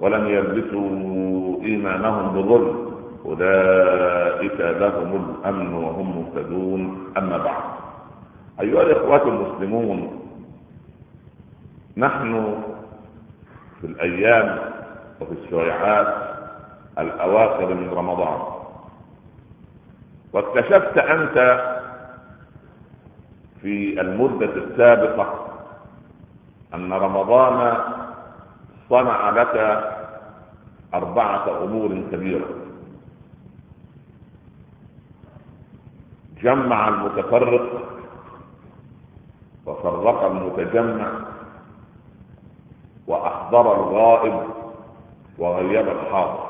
ولم يلبسوا إيمانهم بظلم أولئك لهم الأمن وهم مهتدون. أما بعد أيها الإخوة المسلمون نحن في الأيام وفي الشيعات الأواخر من رمضان واكتشفت أنت في المدة السابقة أن رمضان صنع لك أربعة أمور كبيرة. جمع المتفرق وفرق المتجمع وأحضر الغائب وغيب الحاضر.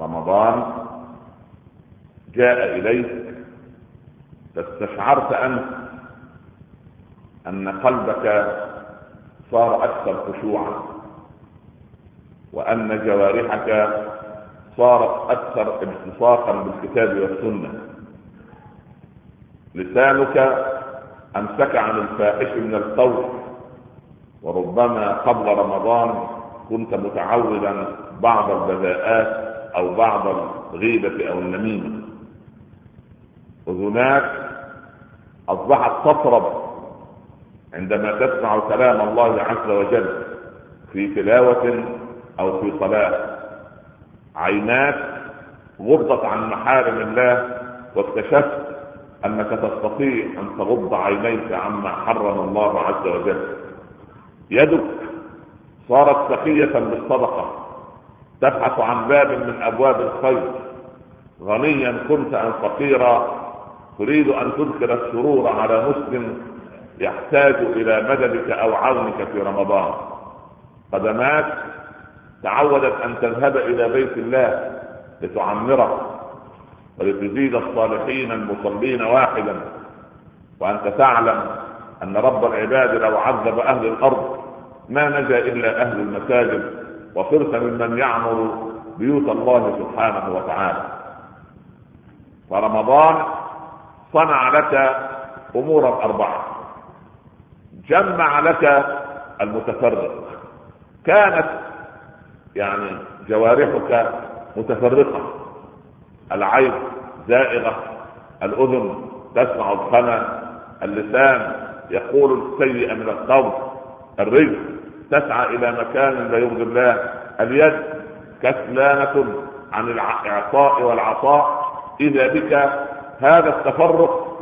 رمضان جاء إليك فاستشعرت أنت أن قلبك صار أكثر خشوعا وأن جوارحك صارت أكثر التصاقا بالكتاب والسنة. لسانك أمسك عن الفاحش من القول وربما قبل رمضان كنت متعودا بعض البذاءات أو بعض الغيبة أو النميمة. اذناك أصبحت تطرب عندما تسمع كلام الله عز وجل في تلاوة أو في صلاة عيناك غضت عن محارم الله واكتشفت أنك تستطيع أن تغض عينيك عما حرم الله عز وجل. يدك صارت سخية بالصدقة تبحث عن باب من أبواب الخير. غنيا كنت أم فقيرا تريد أن تدخل السرور على مسلم يحتاج إلى مددك أو عونك في رمضان. قدماك تعودت أن تذهب إلى بيت الله لتعمره ولتزيد الصالحين المصلين واحدا. وأنت تعلم أن رب العباد لو عذب أهل الأرض ما نجا إلا أهل المساجد وصرت ممن يعمر بيوت الله سبحانه وتعالى. فرمضان صنع لك أمورا أربعة. جمع لك المتفرق. كانت يعني جوارحك متفرقة. العين زائغة الأذن تسمع الخنا اللسان يقول السيء من القول الرجل تسعى إلى مكان لا يرضي الله اليد كسلانة عن الإعطاء والعطاء. إذا بك هذا التفرق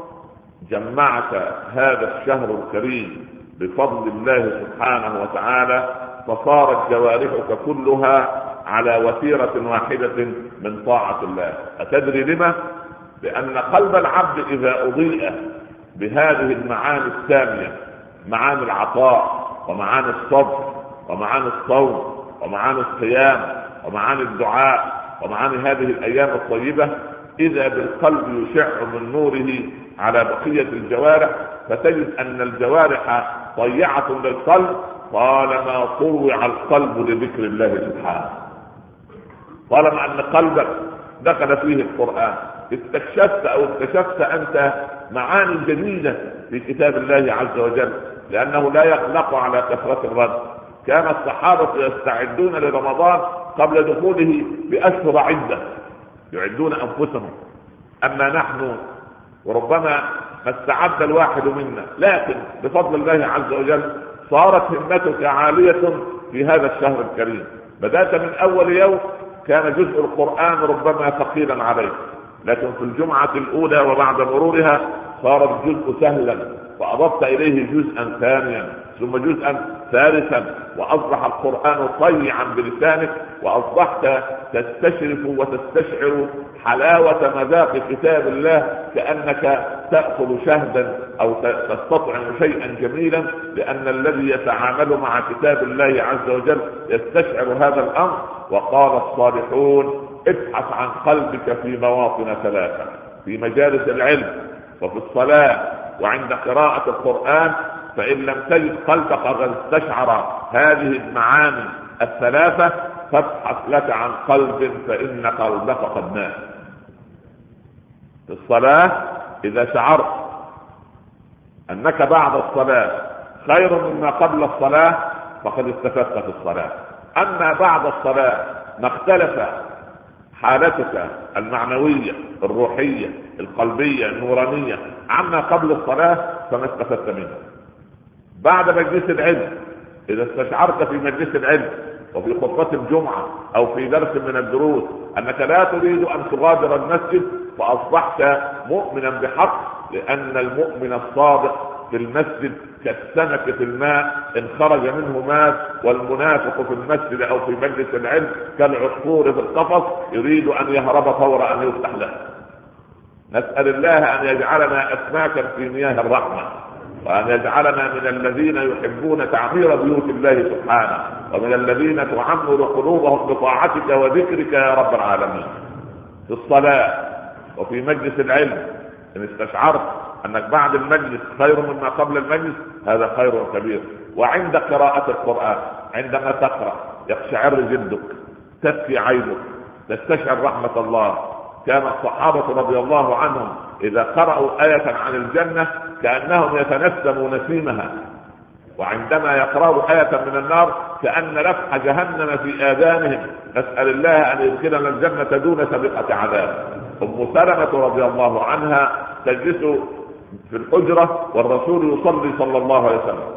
جمعت هذا الشهر الكريم. بفضل الله سبحانه وتعالى فصارت جوارحك كلها على وتيرة واحدة من طاعة الله أتدري لما؟ لأن قلب العبد إذا أضيء بهذه المعاني السامية معاني العطاء ومعاني الصبر ومعاني الصوم ومعاني الصيام ومعاني الدعاء ومعاني هذه الأيام الطيبة إذا بالقلب يشع من نوره على بقية الجوارح فتجد أن الجوارح طيعة للقلب طالما طوع القلب لذكر الله سبحانه. طالما أن قلبك دخل فيه القرآن استكشفت أو اكتشفت أنت معاني جديدة في كتاب الله عز وجل لأنه لا يخلق على كثرة الرد. كان الصحابة يستعدون لرمضان قبل دخوله بأشهر عدة يعدون أنفسهم. أما نحن وربما ما استعد الواحد منا. لكن بفضل الله عز وجل صارت همتك عالية في هذا الشهر الكريم. بدأت من أول يوم كان جزء القرآن ربما ثقيلا عليك. لكن في الجمعة الأولى وبعد مرورها صار الجزء سهلا فأضفت إليه جزءا ثانيا ثم جزءا ثالثا وأصبح القرآن طيعا بلسانك وأصبحت تستشرف وتستشعر حلاوة مذاق كتاب الله كأنك تاكل شهدا أو تستطعم شيئا جميلا لأن الذي يتعامل مع كتاب الله عز وجل يستشعر هذا الأمر. وقال الصالحون ابحث عن قلبك في مواطن ثلاثة في مجالس العلم وفي الصلاة وعند قراءة القرآن فإن لم تجد قلبك قد استشعر هذه المعاني الثلاثة فابحث لك عن قلب فإن قلبك قد مات. في الصلاة إذا شعرت أنك بعد الصلاة خير مما قبل الصلاة فقد استفدت في الصلاة. أما بعد الصلاة ما اختلف حالتك المعنوية الروحية القلبية النورانية عما قبل الصلاة فما استفدت منه بعد مجلس العلم. إذا استشعرت في مجلس العلم وفي خطبة الجمعة أو في درس من الدروس أنك لا تريد أن تغادر المسجد فأصبحت مؤمنا بحق لأن المؤمن الصادق في المسجد كالسمك في الماء إن خرج منه مات والمنافق في المسجد أو في مجلس العلم كالعصفور في القفص يريد أن يهرب فور أن يفتح له. نسأل الله أن يجعلنا أسماكا في مياه الرحمة. وأن يجعلنا من الذين يحبون تعمير بيوت الله سبحانه ومن الذين تعمر قلوبهم بطاعتك وذكرك يا رب العالمين. في الصلاة وفي مجلس العلم إن استشعرت أنك بعد المجلس خير مما قبل المجلس هذا خير كبير. وعند قراءة القرآن عندما تقرأ يقشعر جلدك تبكي عينك تستشعر رحمة الله. كان الصحابة رضي الله عنهم إذا قرأوا آية عن الجنة كأنهم يتنسموا نسيمها وعندما يقرأوا آية من النار كأن لفح جهنم في آذانهم. نسأل الله أن يدخلنا الجنة دون سابقة عذاب. أم سلمة رضي الله عنها تجلس في الحجرة والرسول يصلي صلى الله عليه وسلم.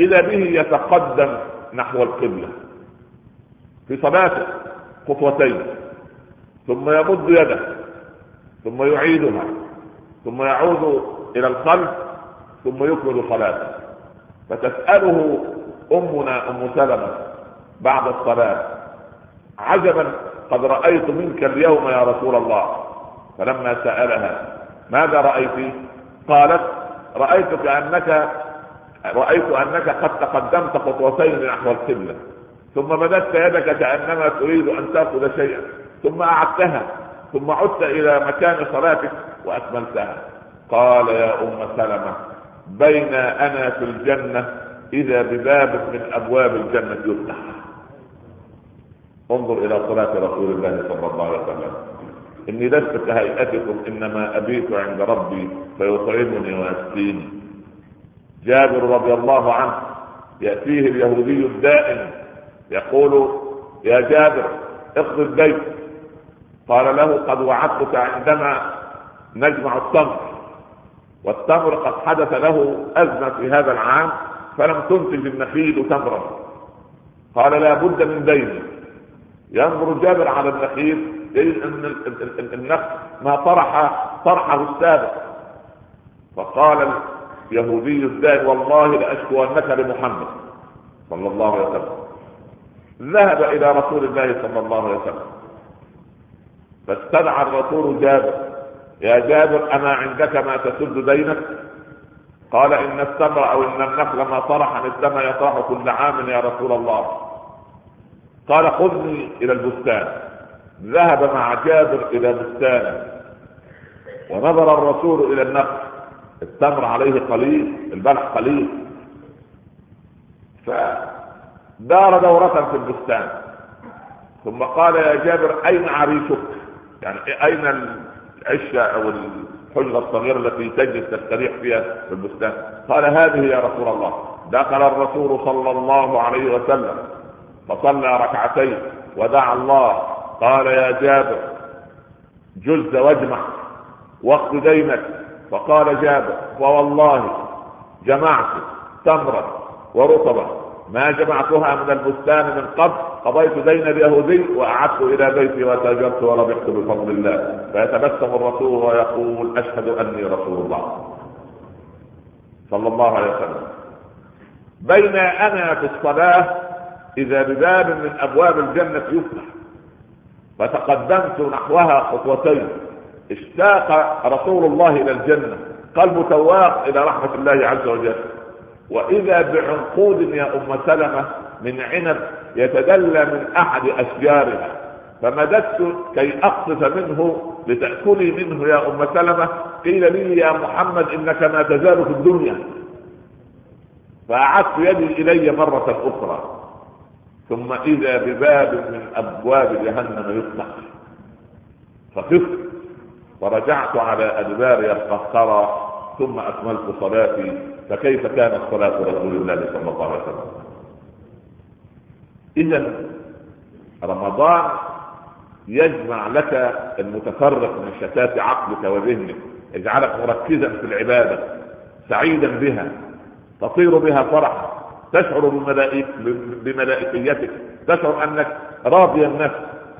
إذا به يتقدم نحو القبلة. في صلاته خطوتين ثم يمد يده ثم يعيدها ثم يعود إلى الخلف ثم يكمل صلاته. فتسأله أمنا أم سلمة بعد الصلاة عجبا قد رأيت منك اليوم يا رسول الله. فلما سألها ماذا رأيت؟ قالت رأيتك أنك رأيت أنك قد تقدمت خطوتين نحو القبلة ثم مددت يدك كأنما تريد أن تأخذ شيئا. ثم أعدتها ثم عدت إلى مكان صلاتك وأكملتها. قال يا أم سلمة بين أنا في الجنة إذا بباب من أبواب الجنة يفتح. انظر إلى صلاة رسول الله صلى الله عليه وسلم. إني لست كهيئتكم إنما أبيت عند ربي فيطعمني ويسقيني. جابر رضي الله عنه يأتيه اليهودي الدائم يقول يا جابر اقضي البيت. قال له قد وعدتك عندما نجمع التمر والتمر قد حدث له أزمة في هذا العام فلم تنتج النخيل تمرا قال لا بد من دين. ينظر جابر على النخيل يجد أن النخل ما طرح طرحه السابق. فقال اليهودي الدائم والله لاشكونك لمحمد صلى الله عليه وسلم. ذهب إلى رسول الله صلى الله عليه وسلم. فاستدعى الرسول جابر. يا جابر اما عندك ما تسد دينك؟ قال إن التمر أو إن النخل ما طرح مثلما يطرح كل عام يا رسول الله. قال خذني إلى البستان. ذهب مع جابر إلى بستان. ونظر الرسول إلى النخل. التمر عليه قليل البلح قليل. فدار دورة في البستان. ثم قال يا جابر أين عريشك؟ يعني أين العشه أو الحجرة الصغيرة التي تجلس تستريح فيها في البستان؟ قال هذه يا رسول الله. دخل الرسول صلى الله عليه وسلم فصلى ركعتين ودعا الله. قال يا جابر جز واجمع واقض دينك. فقال جابر فوالله جمعت تمرا ورطبا. ما جمعتها من البستان من قبل قضيت دين اليهودي وأعدت إلى بيتي وتاجرت وربحت بفضل الله. فيتبسم الرسول ويقول أشهد أني رسول الله. صلى الله عليه وسلم. بين أنا في الصلاة إذا بباب من أبواب الجنة يفتح. فتقدمت نحوها خطوتين. اشتاق رسول الله إلى الجنة. قلب تواق إلى رحمة الله عز وجل. وإذا بعنقود يا أم سلمة من عنب يتدلى من أحد أشجارها فمددت كي أقصف منه لتأكلي منه يا أم سلمة قيل لي يا محمد إنك ما تزال في الدنيا. فأعدت يدي إلي مرة أخرى ثم إذا بباب من أبواب جهنم يفتح. فخفت ورجعت على ادباري القهقرى ثم أكملت صلاتي فكيف كانت صلاة رسول الله صلى الله عليه وسلم؟ إذا رمضان يجمع لك المتفرق من شتات عقلك وذهنك يجعلك مركزا في العبادة سعيدا بها تطير بها فرحا تشعر بملائكيتك تشعر أنك راضي النفس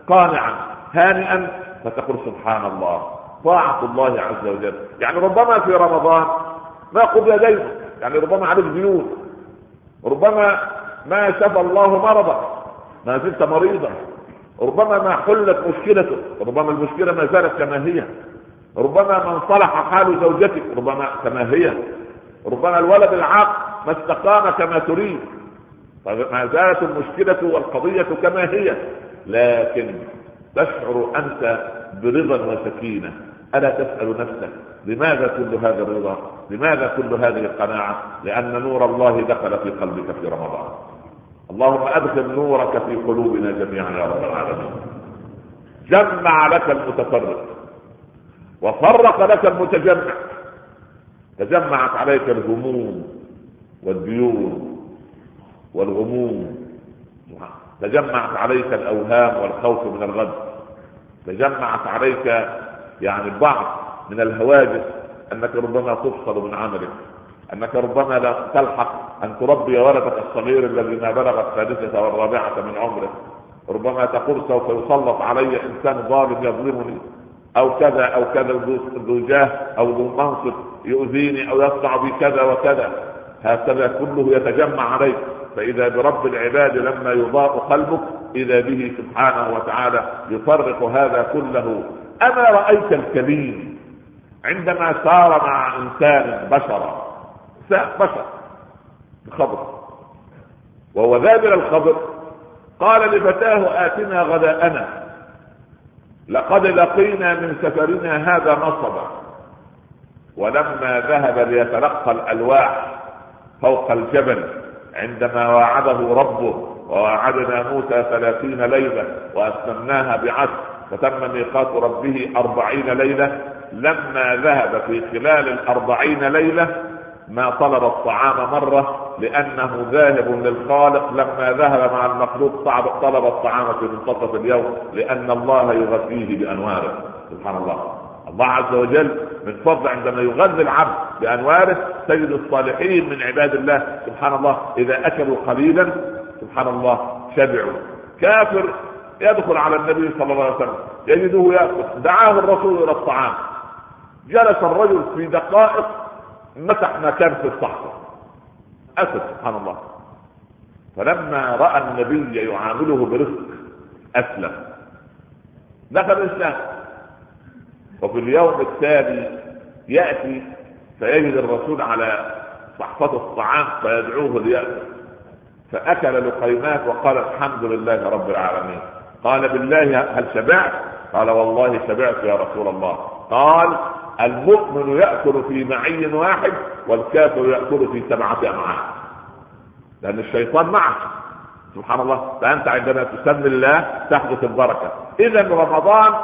قانعا هانئا فتقول سبحان الله. طاعة الله عز وجل. يعني ربما في رمضان ما قضي دينك يعني ربما عليك ديون ربما ما شفى الله مرضك ما زلت مريضا ربما ما حلت مشكلتك ربما المشكلة ما زالت كما هي ربما ما انصلح حال زوجتك ربما كما هي ربما الولد العاق ما استقام كما تريد ما زالت المشكلة والقضية كما هي لكن تشعر أنت برضا وسكينة. ألا تسأل نفسك لماذا كل هذا الرضا؟ لماذا كل هذه القناعة؟ لأن نور الله دخل في قلبك في رمضان. اللهم أدخل نورك في قلوبنا جميعا يا رب العالمين. جمع لك المتفرق وفرق لك المتجمع. تجمعت عليك الهموم والديون والغموم. تجمعت عليك الأوهام والخوف من الغد تجمعت عليك يعني بعض من الهواجس أنك ربما تفصل من عملك أنك ربما لا تلحق أن تربي ولدك الصغير الذي ما بلغ السادسة والرابعة من عمره ربما تقول سوف يسلط علي إنسان ظالم يظلمني أو كذا أو كذا ذو جاه أو ذو منصب يؤذيني أو يصنع بي كذا وكذا. هكذا كله يتجمع عليك. فإذا برب العباد لما يضاء قلبك إذا به سبحانه وتعالى يفرق هذا كله. اما رأيت الكليم عندما سار مع إنسان بشرا بشر الخضر وهو ذابل الخضر قال لفتاه آتنا غداءنا. لقد لقينا من سفرنا هذا نصبا ولما ذهب ليتلقى الألواح فوق الجبل عندما واعده ربه وواعدنا موسى ثلاثين ليلة وأتممناها بعشر. فتم ميقات ربه أربعين ليلة لما ذهب في خلال الأربعين ليلة ما طلب الطعام مرة لأنه ذاهب للخالق. لما ذهب مع المخلوق طلب الطعام في منتصف اليوم لأن الله يغذيه بأنواره. سبحان الله. الله عز وجل من فضل عندما يغذي العبد بأنواره تجد الصالحين من عباد الله. سبحان الله. إذا أكلوا قليلا سبحان الله شبعوا. كافر يدخل على النبي صلى الله عليه وسلم يجده يأكل. دعاه الرسول إلى الطعام. جلس الرجل في دقائق مسح ما كان في الصحفة أسد سبحان الله. فلما رأى النبي يعامله برفق أسلم. دخل الإسلام. وفي اليوم التالي يأتي فيجد الرسول على صحفة الطعام فيدعوه ليأكل. فأكل لقيمات وقال الحمد لله رب العالمين. قال بالله هل شبعت قال والله شبعت يا رسول الله. قال المؤمن يأكل في معي واحد والكافر يأكل في سبعة أمعاء. لأن الشيطان معك. سبحان الله. فأنت عندما تسمي الله تحدث البركة. اذا رمضان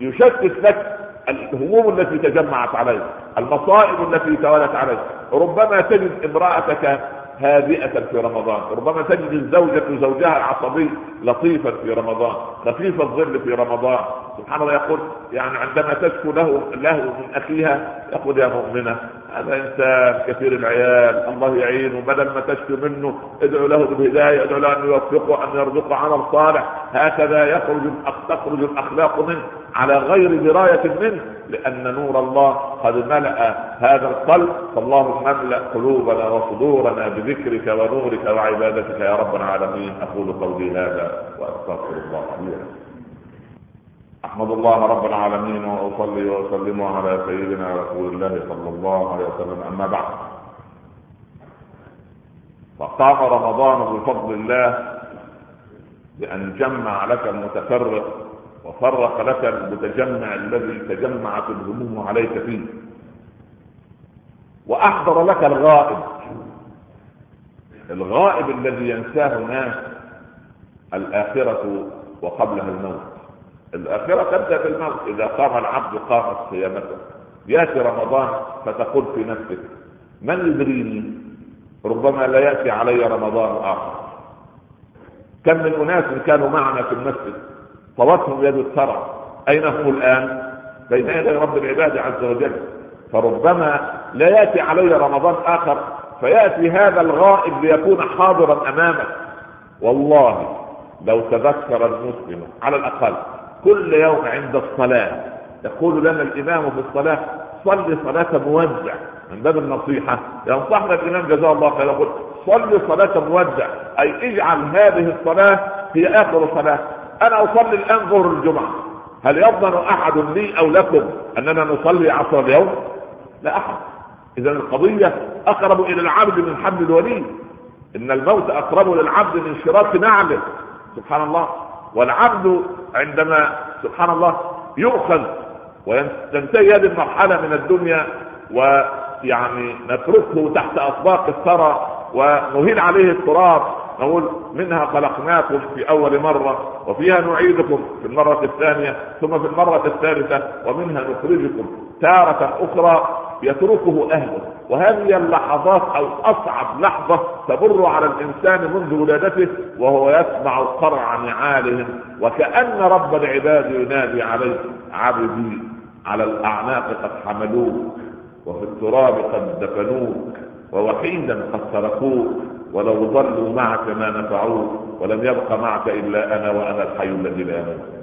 يشتت لك الهموم التي تجمعت عليك المصائب التي توالت عليك ربما تجد امرأتك هادئة في رمضان. ربما تجد الزوجة زوجها العصبي لطيفا في رمضان خفيف الظل في رمضان. سبحان الله يقول يعني عندما تشكو له له من أخيها يقول يا مؤمنة هذا انسان كثير العيال. الله يعينه. بدل ما تشكو منه ادعو له بالهداية ادعو له أن يوفقه أن يرزقه عمل صالح. هكذا يخرج تخرج الأخلاق منه على غير دراية منه لأن نور الله قد ملأ هذا القلب. فاللهم املا قلوبنا وصدورنا بذكرك ونورك وعبادتك. يا رب العالمين أقول قولي هذا وأستغفر الله لي أحمد الله رب العالمين وأصلي وأسلم على سيدنا رسول الله صلى الله عليه وسلم. أما بعد فقام رمضان بفضل الله بأن جمع لك المتفرق وفرق لك المتجمع الذي تجمعت الهموم عليك فيه. وأحضر لك الغائب الغائب الذي ينساه الناس الآخرة وقبلها الموت. الآخرة تبدأ بالموت إذا قام العبد قامت قيامته يأتي رمضان فتقول في نفسك من يدريني؟ ربما لا يأتي علي رمضان آخر. كم من أناس كانوا معنا في المسجد طوتهم يد الثرى. أين هم الآن؟ بين يدي رب العباد عز وجل. فربما لا يأتي علي رمضان آخر فيأتي هذا الغائب ليكون حاضرا أمامك. والله لو تذكر المسلم على الأقل كل يوم عند الصلاة. يقول لنا الإمام في الصلاة صل صلاة موزع من باب النصيحة. ينصحنا الإمام جزاه الله خير يقول صل صلاة موزع أي اجعل هذه الصلاة هي آخر صلاة. أنا أصلي الآن ظهر الجمعة. هل يضمن أحد لي أو لكم أننا نصلي عصر اليوم؟ لا أحد. إذا القضية أقرب إلى العبد من حبل الوليد. إن الموت أقرب للعبد من شراك نعله. سبحان الله. والعبد عندما سبحان الله يؤخذ وتنتهي هذه المرحلة من الدنيا ويعني نتركه تحت أطباق الثرى ونهين عليه التراب نقول منها خلقناكم في أول مرة وفيها نعيدكم في المرة الثانية ثم في المرة الثالثة ومنها نخرجكم تارة أخرى يتركه أهله. وهذه اللحظات أو أصعب لحظة تمر على الإنسان منذ ولادته وهو يسمع قرع نعالهم. وكأن رب العباد ينادي عليه عبدي على الأعناق قد حملوك وفي التراب قد دفنوك ووحيدا قد تركوك ولو ضلوا معك ما نفعوك ولم يبق معك إلا أنا وأنا الحي الذي لا يموت.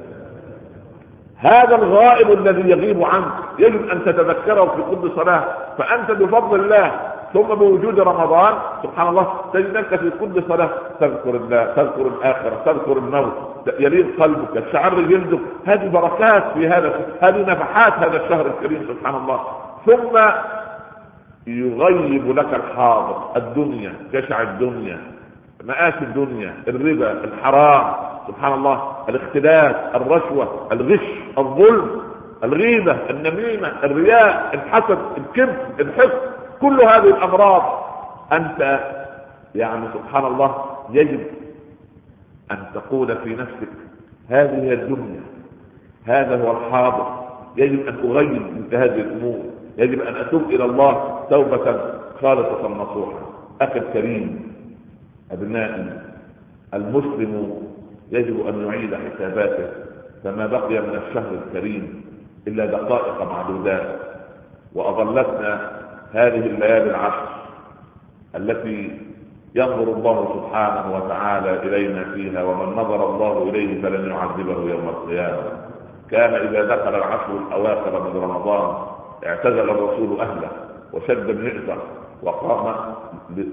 هذا الغائب الذي يغيب عنك. يجب أن تتذكره في كل صلاة. فأنت بفضل الله ثم بوجود رمضان سبحان الله تجد نفسك في كل صلاة. تذكر الله تذكر الآخرة تذكر الموت. يلين قلبك الشعر جلدك هذه بركات في هذا هذه نفحات هذا الشهر الكريم سبحان الله. ثم يغيب لك الحاضر الدنيا جشع الدنيا. مآسي الدنيا الربا الحرام سبحان الله الاختلاس الرشوة الغش الظلم الغيبة النميمة الرياء الحسد الكبر الحقد كل هذه الأمراض أنت يعني سبحان الله يجب أن تقول في نفسك هذه هي الدنيا هذا هو الحاضر يجب أن أغير مثل هذه الأمور يجب أن أتوب إلى الله توبة خالصة نصوحة. أخي الكريم أبنائي المسلم يجب أن يعيد حساباته فما بقي من الشهر الكريم إلا دقائق معدودات. وأظلتنا هذه الليالي العشر التي ينظر الله سبحانه وتعالى إلينا فيها ومن نظر الله إليه فلن يعذبه يوم القيامة. كان إذا دخل العشر الأواخر من رمضان اعتزل الرسول أهله وشد المئزر وقام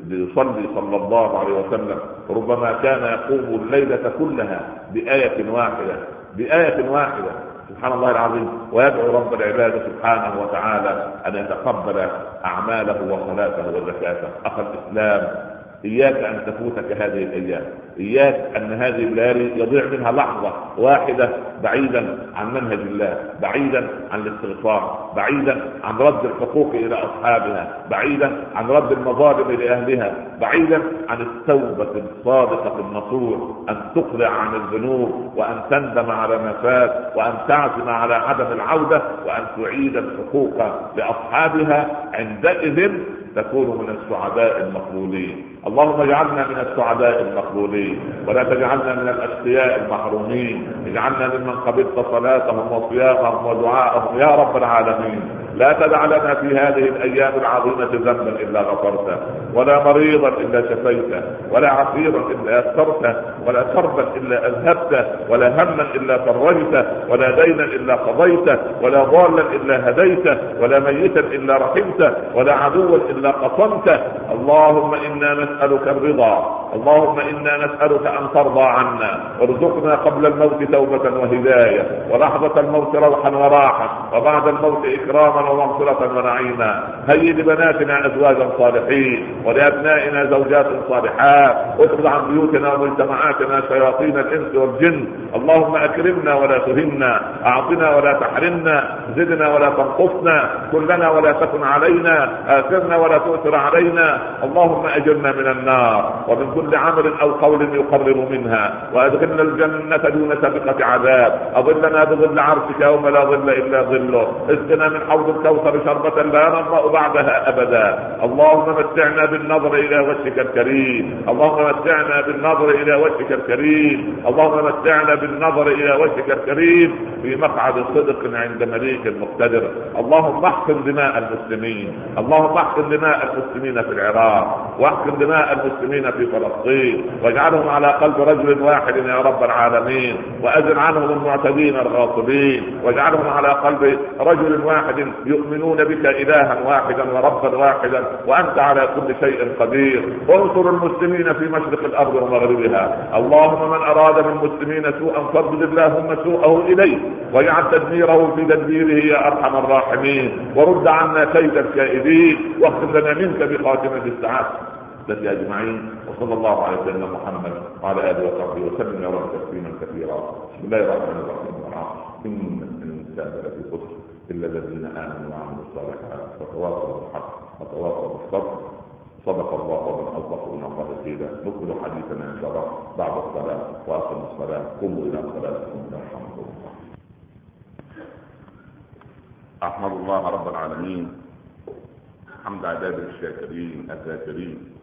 ليصلي صلى الله عليه وسلم. ربما كان يقوم الليلة كلها بآية واحدة بآية واحدة. سبحان الله العظيم. ويدعو رب العباد سبحانه وتعالى أن يتقبل أعماله وصلاته وزكاته. أخ الإسلام إياك أن تفوتك هذه الأيام. إياك أن هذه الليالي يضيع منها لحظة واحدة بعيدا عن منهج الله بعيدا عن الاستغفار بعيدا عن رد الحقوق إلى أصحابها بعيدا عن رد المظالم لأهلها بعيدا عن التوبة الصادقة النصوح أن تقلع عن الذنوب وأن تندم على ما فات وأن تعزم على عدم العودة وأن تعيد الحقوق لأصحابها. عندئذ تكون من السعداء المقبولين. اللهم اجعلنا من السعداء المقبولين ولا تجعلنا من الأشقياء المحرومين اجعلنا ممن قبلت صلاتهم وصيامهم ودعاءهم. يا رب العالمين لا تدع لنا في هذه الأيام العظيمة ذنبا إلا غفرته ولا مريضا إلا شفيته ولا عسيرا إلا يسرته ولا كربا إلا أذهبته ولا هما إلا فرجته ولا دينا إلا قضيته ولا ضالا إلا هديته ولا ميتا إلا رحمته ولا عدوا إلا قصمته اللهم إنا نسألك الرضا. اللهم إنا نسألك أن ترضى عنا وارزقنا قبل الموت توبة وهداية ولحظه الموت روحا وراحة وبعد الموت إكراما ومغفرة ونعيما. هيئ لبناتنا أزواجا صالحين ولأبنائنا زوجات صالحات اخذ عن بيوتنا ومجتمعاتنا شياطين الإنس والجن. اللهم أكرمنا ولا تهنا أعطنا ولا تحرمنا زدنا ولا تنقصنا كلنا ولا تكن علينا آثرنا ولا تؤثر علينا. اللهم أجرنا من النار ومن كل عمل أو قول يقرب منها. وأدخلنا الجنة دون سابقة عذاب. أظلنا بظل عرشك يوم لا ظل إلا ظله. اسقنا من حوض الكوثر شربة لا نظمأ بعدها أبدا. اللهم متعنا بالنظر إلى وجهك الكريم. اللهم متعنا بالنظر إلى وجهك الكريم. اللهم متعنا بالنظر إلى وجهك الكريم. في مقعد صدق عند مليك مقتدر اللهم احقن دماء المسلمين. اللهم احقن دماء المسلمين في العراق. واحقن دماء المسلمين في فلسطين. واجعلهم على قلب رجل واحد يا رب العالمين. وازل عنهم المعتدين الغاصبين. واجعلهم على قلب رجل واحد يؤمنون بك إلها واحدا وربا واحدا. وأنت على كل شيء قدير. وانصر المسلمين في مشرق الأرض ومغربها. اللهم من أراد من المسلمين سوءا فارد اللهم سوءه إليه. واجعل تدميره في تدبيره يا أرحم الراحمين. ورد عنا كيد الكائدين. واختم لنا منك بخاتمة السعادة. الذي أجمعين وصلى الله على سيدنا محمد وعلى آله وصحبه وسلم. يا رب تسليما كثيرا. بسم الله الرحمن الرحيم. إن الإنسان لفي خسر إلا الذين آمنوا وعملوا الصالحات وتواصوا بالحق وتواصوا بالصبر. صدق الله ومن أصدق من الله قيلا نكمل حديثنا ان شاء الله. بعد الصلاة واقم الصلاة. قوموا إلى صلاتكم يرحمكم الله. أحمد الله رب العالمين. حمد عباده الشاكرين الذاكرين.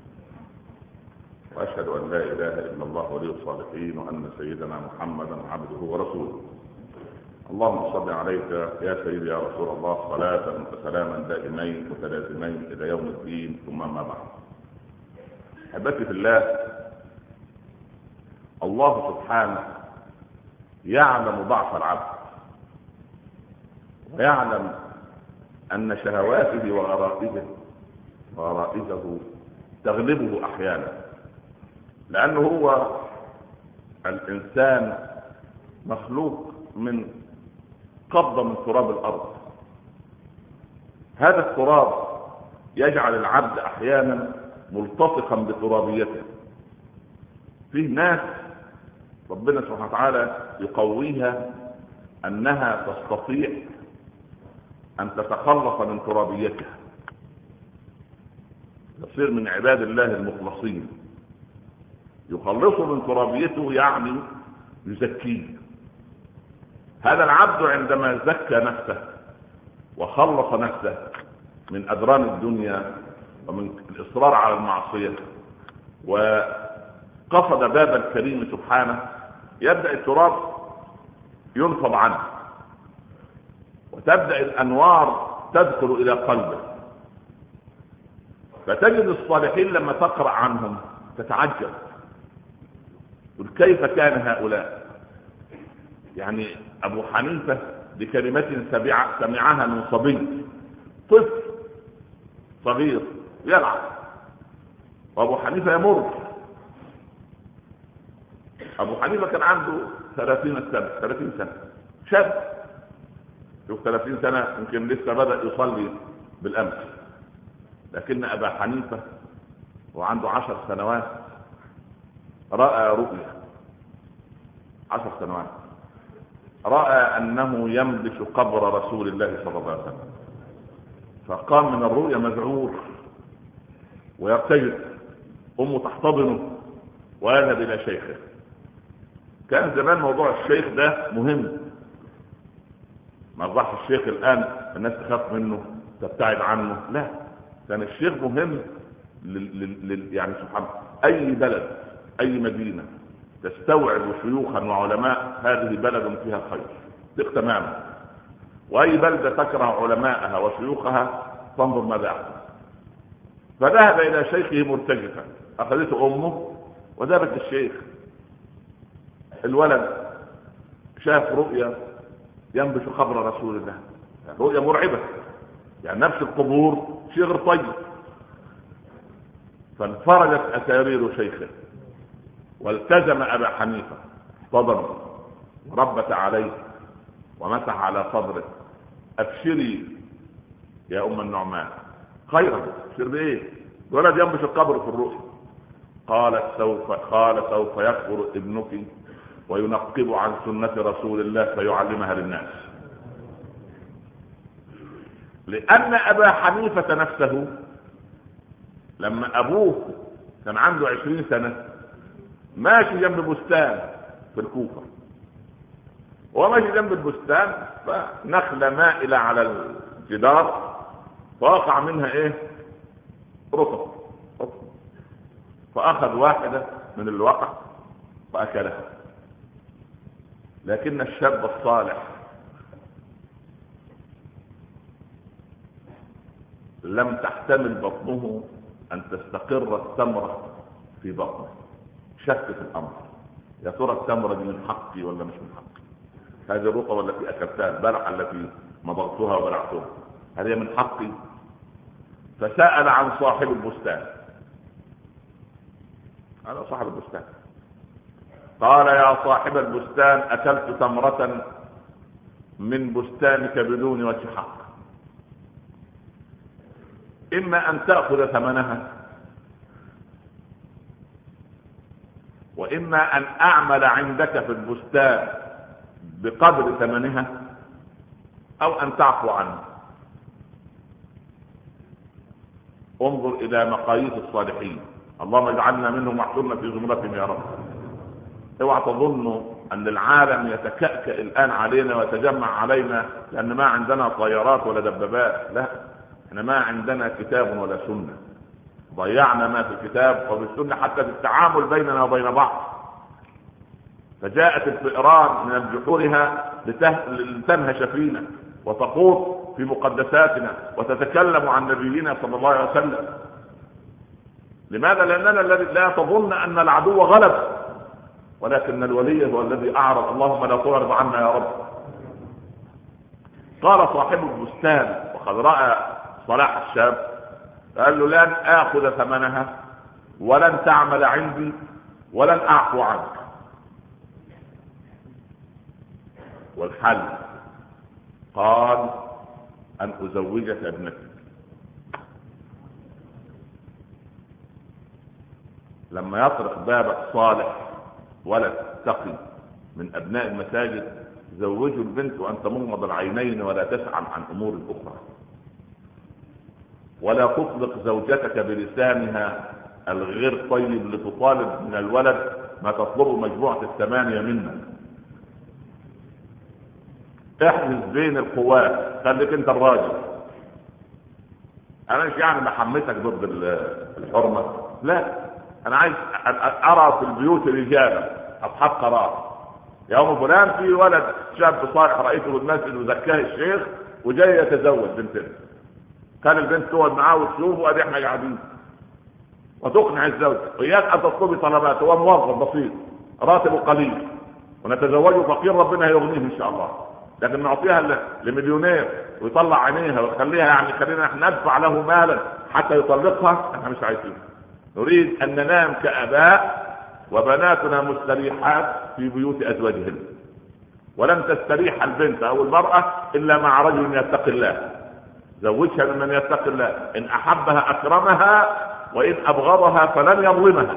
وأشهد أن لا إله إلا الله ولي الصالحين وأن سيدنا محمدا عبده ورسوله اللهم صل عليك يا سيدي يا رسول الله صلاة وسلاما دائمين متلازمين إلى يوم الدين ثم ما بعد. أحبتي في الله الله سبحانه يعلم ضعف العبد ويعلم أن شهواته وغرائزه وغرائزه تغلبه أحيانا لأنه هو الإنسان مخلوق من قبضة من تراب الأرض. هذا التراب يجعل العبد أحيانا ملتصقا بترابيته. فيه ناس ربنا سبحانه وتعالى يقويها أنها تستطيع أن تتخلص من ترابيتها. تصير من عباد الله المخلصين. يخلصه من ترابيته يعني يزكيه. هذا العبد عندما زكى نفسه وخلص نفسه من أدران الدنيا ومن الإصرار على المعصية وقصد باب الكريم سبحانه يبدأ التراب ينفض عنه. وتبدأ الأنوار تدخل إلى قلبه. فتجد الصالحين لما تقرأ عنهم تتعجب. كيف كان هؤلاء؟ يعني أبو حنيفة بكلمة سمعها من صبي. طفل صغير يلعب. وأبو حنيفة يمر. أبو حنيفة كان عنده ثلاثين سنة ثلاثين سنة. شاب. شوف ثلاثين سنة يمكن لسه بدأ يصلي بالأمس. لكن أبا حنيفة وعنده عشر سنوات. رأى رؤيا. عشر سنوات. رأى أنه ينبش قبر رسول الله صلى الله عليه وسلم. فقام من الرؤيا مذعور ويرتجل. أمه تحتضنه ويذهب إلى شيخه. كان زمان موضوع الشيخ ده مهم. ما اصبحش الشيخ الآن الناس تخاف منه تبتعد عنه. لا كان الشيخ مهم لل... لل... يعني سبحان أي بلد أي مدينة تستوعب شيوخا وعلماء هذه بلد فيها خير. ثق تماما وأي بلدة تكره علماءها وشيوخها فانظر ماذا يحدث فذهب إلى شيخه مرتجفا. أخذته أمه وذهبت للشيخ. الولد شاف رؤيا ينبش قبر رسول الله. رؤيا مرعبة. يعني نفس القبور شيء غير طيب. فانفرجت أسارير شيخه. والتزم أبا حنيفة احتضن وربت عليه ومسح على صدره. أبشري يا أم النعمان. خيرا. أبشر بإيه؟ الولد ينبش القبر في الرؤيا قالت سوف قال سوف يكبر ابنك وينقب عن سنة رسول الله فيعلمها للناس. لأن أبا حنيفة نفسه لما أبوه كان عنده عشرين سنة ماشي جنب بستان في الكوفة. وماشي جنب البستان فنخلة مائلة على الجدار فوقع منها إيه؟ رطب فأخذ واحدة من اللي وقع وأكلها لكن الشاب الصالح لم تحتمل بطنه أن تستقر التمرة في بطنه. شك في الأمر. يا ترى التمرة دي من حقي ولا مش من حقي هذه الرطبة التي أكلتها البلعة التي مضغتها وبلعتها هل هي من حقي فسأل عن صاحب البستان. أنا صاحب البستان. قال يا صاحب البستان أكلت تمرة من بستانك بدون وجه حق. إما أن تأخذ ثمنها وإما أن أعمل عندك في البستان بقدر ثمنها أو أن تعفو عنه. انظر إلى مقاييس الصالحين. اللهم اجعلنا منهم واحشرنا في زمرتهم يا رب. اوعى تظنوا أن العالم يتكأكأ الآن علينا ويتجمع علينا لأن ما عندنا طيارات ولا دبابات. لا إحنا ما عندنا كتاب ولا سنة. ضيعنا ما في الكتاب وفي السنة حتى في التعامل بيننا وبين بعض. فجاءت الفئران من جحورها لتنهش فينا وتخوض في مقدساتنا وتتكلم عن نبينا صلى الله عليه وسلم. لماذا؟ لأننا لا تظن أن العدو غلب ولكن الولي هو الذي أعرض. اللهم لا تعرض عنا يا رب. قال صاحب البستان وقد رأى صلاح الشاب قال له لن آخذ ثمنها ولن تعمل عندي ولن أعفو عنك. والحل قال أن أزوجك ابنتي. لما يطرق بابك صالح ولد تقي من أبناء المساجد زوجوا البنت وأنت مغمض العينين ولا تسعى عن أمور أخرى. ولا تطلق زوجتك بلسانها الغير طيب لتطالب من الولد ما تطلبه مجموعة الثمانية منا احجز بين القوات خليك انت الراجل. أنا مش يعني بحمسك ضد الحرمة. لا أنا عايز أرى في البيوت رجالا اصحاب قرار. يوم فلان في ولد شاب صالح رأيته في المسجد وزكاه الشيخ وجاي يتزوج بنتنا كان البنت تقعد معاه وتشوفه ادي إحنا قاعدين. وتقنع الزوج. وإياك أن تطلبي طلبات. هو موظف بسيط. راتبه قليل. ونتزوجه فقير ربنا هيغنيه إن شاء الله. لكن نعطيها لمليونير ويطلع عينيها ويخليها يعني خلينا إحنا ندفع له مالا حتى يطلقها. إحنا مش عايزين. نريد أن ننام كآباء وبناتنا مستريحات في بيوت أزواجهن. ولن تستريح البنت أو المرأة إلا مع رجل يتقي الله. زوجها ممن يتقي الله. إن أحبها أكرمها وإن أبغضها فلن يظلمها.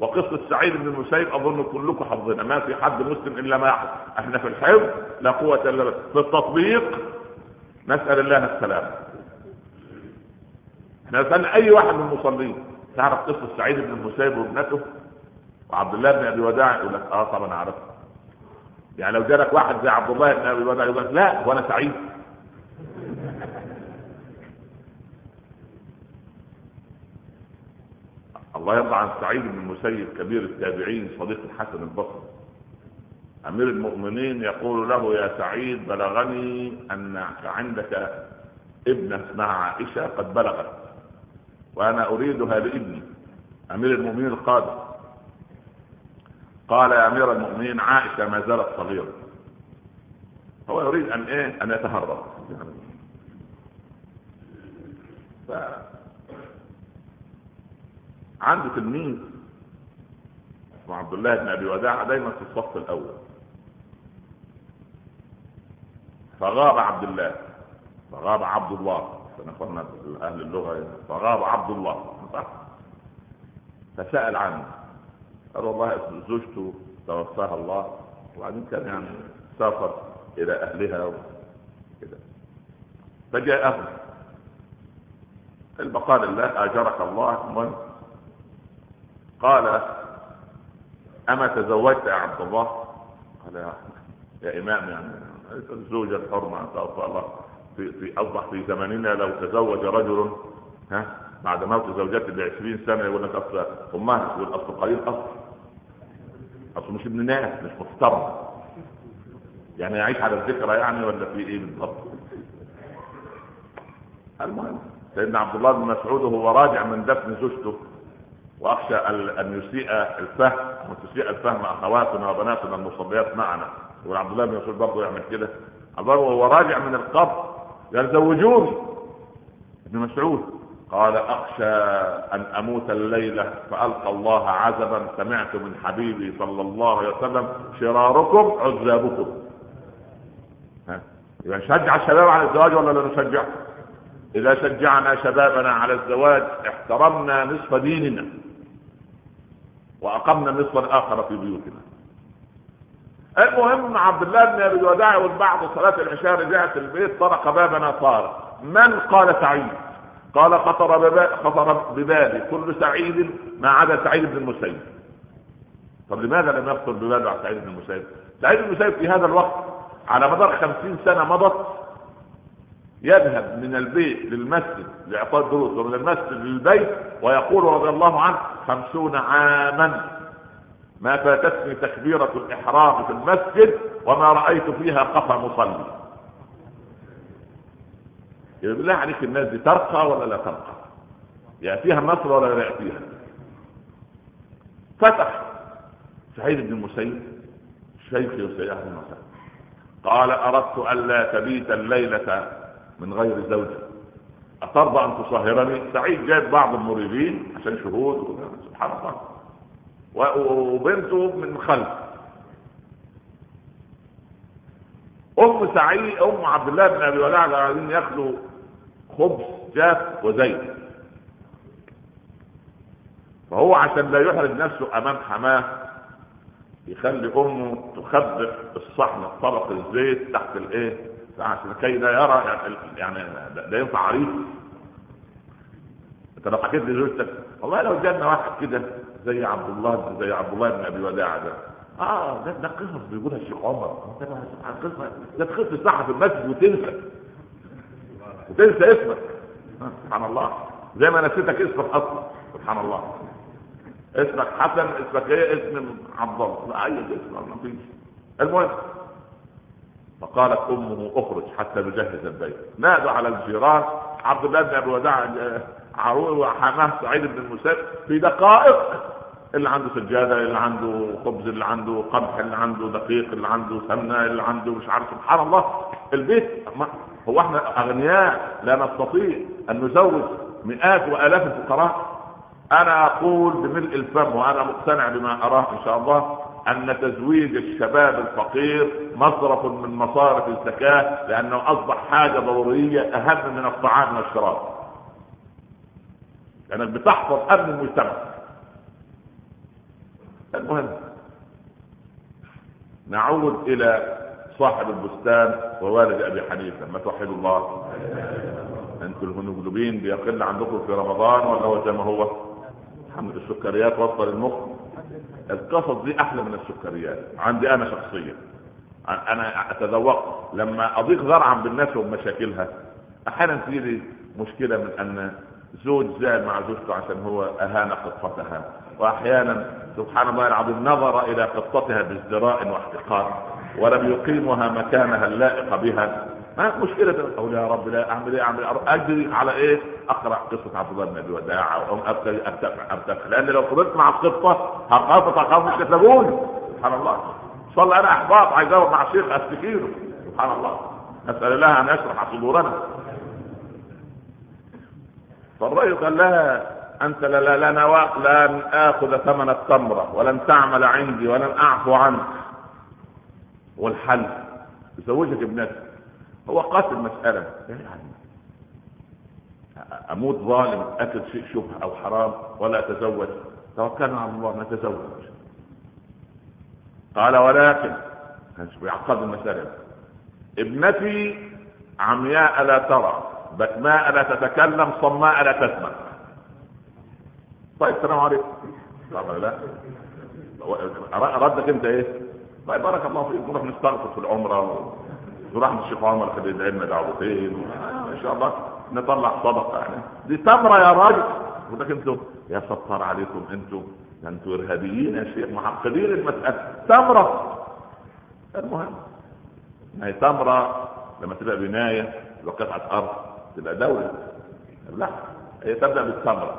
وقصة سعيد بن المسيب أظن كلكم حافظينها. ما في حد مسلم إلا ما يحفظ. إحنا في الحفظ لا قوة إلا بالله. في التطبيق نسأل الله السلامة. إحنا نسأل أي واحد من المصلين. تعرف قصة سعيد بن المسيب وابنته؟ وعبد الله بن أبي وداع يقول لك آه طبعا عرفت يعني لو جالك واحد زي عبد الله بن أبي بكر يقول لا وأنا سعيد. الله يرضى عن سعيد بن المسيب كبير التابعين صديق الحسن البصري. أمير المؤمنين يقول له يا سعيد بلغني ان عندك ابنه اسمها عائشة قد بلغت وأنا أريدها لابني. أمير المؤمنين القادر قال يا أمير المؤمنين عائشة ما زالت صغيرة. هو يريد أن إيه؟ أن يتهرب. ف عنده تلميذ اسمه عبد الله بن أبي وداع دايما في الصف الأول. فغاب عبد الله. فغاب عبد الله. سنقولنا أهل اللغة فغاب عبد الله. فسأل عنه. قال والله زوجته توفاها الله وبعدين كان يعني سافر إلى أهلها كده فجاء اهله البقاء لله أجرك الله المهم قال أما تزوجت يا عبد الله؟ قال يا, يا إمام يعني الزوجة الحرمة توفى الله. في في أصبح في زماننا لو تزوج رجل ها بعد موت زوجته ب 20 سنة يقول لك اصل امها اصل قليل اصل أصل مش ابن ناس مش محترم يعني يعيش على الذكرى يعني ولا في إيه بالضبط؟ المهم سيدنا عبد الله بن مسعود وهو راجع من دفن زوجته وأخشى ان يسيء الفهم وتسيء الفهم أخواتنا وبناتنا المصليات معنا. وعبد الله بن مسعود برضه يعمل كده. عبد الله وهو راجع من القبر قال زوجوني ابن مسعود. قال أخشى أن أموت الليلة فألقى الله عزبا سمعت من حبيبي صلى الله عليه وسلم شراركم عزابكم. ها؟ يبقى نشجع الشباب على الزواج ولا لا نشجع؟ إذا شجعنا شبابنا على الزواج احترمنا نصف ديننا وأقمنا النصف الآخر في بيوتنا. المهم عبد الله بن أبي الوداع والبعض صلاة العشاء رجعت البيت طرق بابنا طارق من قال سعيد؟ قال خطر خطر ببالي كل سعيد ما عدا سعيد بن المسيب. طب لماذا لم يخطر بباله على سعيد بن المسيب؟ سعيد بن المسيب في هذا الوقت على مدار خمسين سنة مضت يذهب من البيت للمسجد لإعطاء الدروس ومن المسجد للبيت ويقول رضي الله عنه خمسون عاما ما فاتتني تكبيرة الإحرام في المسجد وما رأيت فيها قفا مصلي. بالله عليك الناس دي ترقى ولا لا ترقى؟ يأتيها النصر ولا لا يأتيها؟ فتح سعيد بن المسيب شيخي وسيئه المساء قال أردت ألا تبيت الليلة من غير زوجة أترضى أن تصهرني سعيد جاب بعض المريدين عشان شهود. سبحان الله. وبنته من خلف. أم سعيد أم عبد الله بن أبي ولع قاعدين ياكلوا خبز جاف وزيت. فهو عشان لا يحرج نفسه أمام حماة يخلي أمه تخبئ الصحن طبق الزيت تحت الإيه؟ عشان كي لا يرى يعني, ده ينفع عريس. أنت لو حكيت لزوجتك والله لو جالنا واحد كده زي عبد الله زي عبد الله بن أبي وداع ده. آه ده ده قصص بيقولها الشيخ عمر. قصه ده تخص صح في المسجد وتنسى. وتنسى اسمك. سبحان الله. زي ما نسيتك اسمك أصلا. سبحان الله. اسمك حسن اسمك إيه؟ اسم عبد الله لا أي اسم؟ ما فيش. المهم. فقالت أمه اخرج حتى نجهز البيت. نادوا على الجيران. عبد الله بن أبي وداع عروة وحماه سعيد بن المسيب في دقائق. اللي عنده سجادة اللي عنده خبز اللي عنده قمح اللي عنده دقيق اللي عنده سمنة اللي عنده مش عارف. سبحان الله. البيت هو إحنا اغنياء لا نستطيع ان نزوج مئات والاف الفقراء. أنا أقول بملء الفم وأنا مقتنع بما اراه ان شاء الله ان تزويج الشباب الفقير مصرف من مصارف الزكاة لأنه أصبح حاجة ضرورية أهم من الطعام والشراب. لأنك بتحفظ أمن المجتمع. المهم نعود إلى صاحب البستان ووالد أبي حنيفة. ما توحدوا الله؟ أنتم الهنوجلوبين بيقل عندكم في رمضان ولا هو زي ما هو؟ الحمد السكريات وصل المخ. القصص دي أحلى من السكريات. عندي أنا شخصيا. أنا أتذوق لما أضيق ذرعا بالناس وبمشاكلها. أحيانا تجي مشكلة من أن زوج زال مع زوجته عشان هو أهان قطتها. واحيانا سبحان الله العظيم نظر إلى قطتها بازدراء واحتقار. ولم يقيمها مكانها اللائق بها. ما مشكلة أقول يا رب لا أعمل إيه أعمل أجري على إيه؟ أقرأ قصة عبد الله بن أبي وداع ابتدي ارتفع ارتفع لأن لو فضلت مع القصة هخاف هخاف كتبوني. سبحان الله. صلى أنا أحباط عايز مع شيخ أستشيره. سبحان الله. نسأل الله أن يشرح صدورنا. فالرجل قال لها أنت لا لن لن آخذ ثمن التمرة ولن تعمل عندي ولن أعفو عنك. والحل. زوجك ابنتي هو قاس المساله يعني أموت ظالم أكل شيء شبهه أو حرام ولا أتزوج. توكلنا على الله نتزوج قال ولكن كانش بيعقد المسألة. ابنتي عمياء لا ترى بكماء لا تتكلم صماء لا تسمع. طيب السلام عليكم. طبعا لا. ردك أنت إيه؟ طيب بارك الله فيك نروح نستغفر في العمرة نروح من الشيخ عمر كده يدعي لنا دعوتين إن شاء الله نطلع صدقة يعني. دي تمره يا راجل. يقول أنتوا يا ستار عليكم أنتوا أنتوا إرهابيين يا شيخ معقدين المسألة. تمره المهم ما هي تمره لما تبقى بناية وقطعه أرض تبقى دولة. لا هي تبدأ بالتمره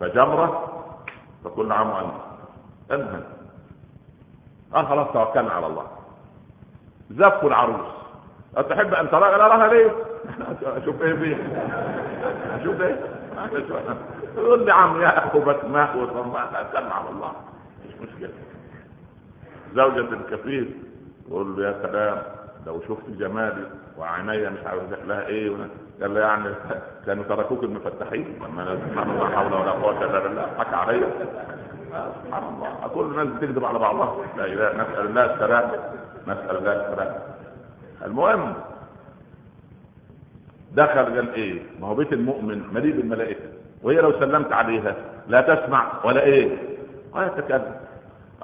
فجمرة فكل عام وانت المهم آه خلاص توكلنا على الله. زفوا العروس. تحب أن ترى لا اراها ليه؟ أشوف إيه فيه؟ أشوف إيه؟ يقول لي عم يا اخوبة ماء وصماء توكلنا على الله. مش مشكلة. زوجة الكفيل. يقول له يا سلام لو شفت جمالي وعيني مش عارف شكلها إيه؟ قال له يعني كانوا تركوك المفتحين لما سبحان الله حول ولا قوة إلا بالله. حكى عليا. سبحان الله. كل الناس بتكذب على بعضها. لا إله. نسأل الله السلام. نسأل الله السلام. المهم دخل قال إيه؟ ما هو بيت المؤمن مليء بالملائكة. وهي لو سلمت عليها لا تسمع ولا إيه؟ ولا تتكلم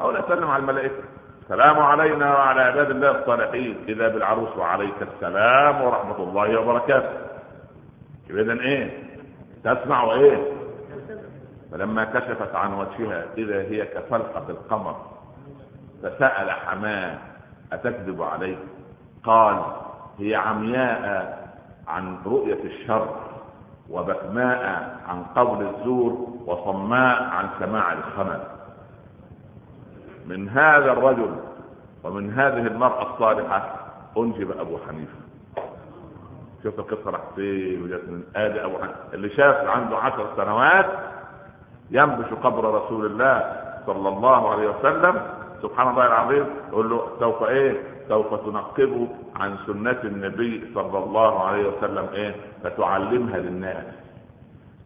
أو لا تسلم على الملائكة. السلام علينا وعلى عباد الله الصالحين. إذا بالعروس وعليك السلام ورحمة الله وبركاته. اذا إيه؟ تسمع وإيه؟ فلما كشفت عن وجهها إذا هي كفلقة القمر فسأل حماة أتكذب عليه قال هي عمياء عن رؤية الشر وبكماء عن قول الزور وصماء عن سماع الخمر. من هذا الرجل ومن هذه المرأة الصالحة أنجب أبو حنيفة. شوف القصة راح فين وجت من آدي أبو حنيفة. اللي شاف عنده عشر سنوات ينبش قبر رسول الله صلى الله عليه وسلم. سبحان الله العظيم. يقول له سوف إيه؟ سوف تنقبه عن سنة النبي صلى الله عليه وسلم إيه؟ فتعلمها للناس.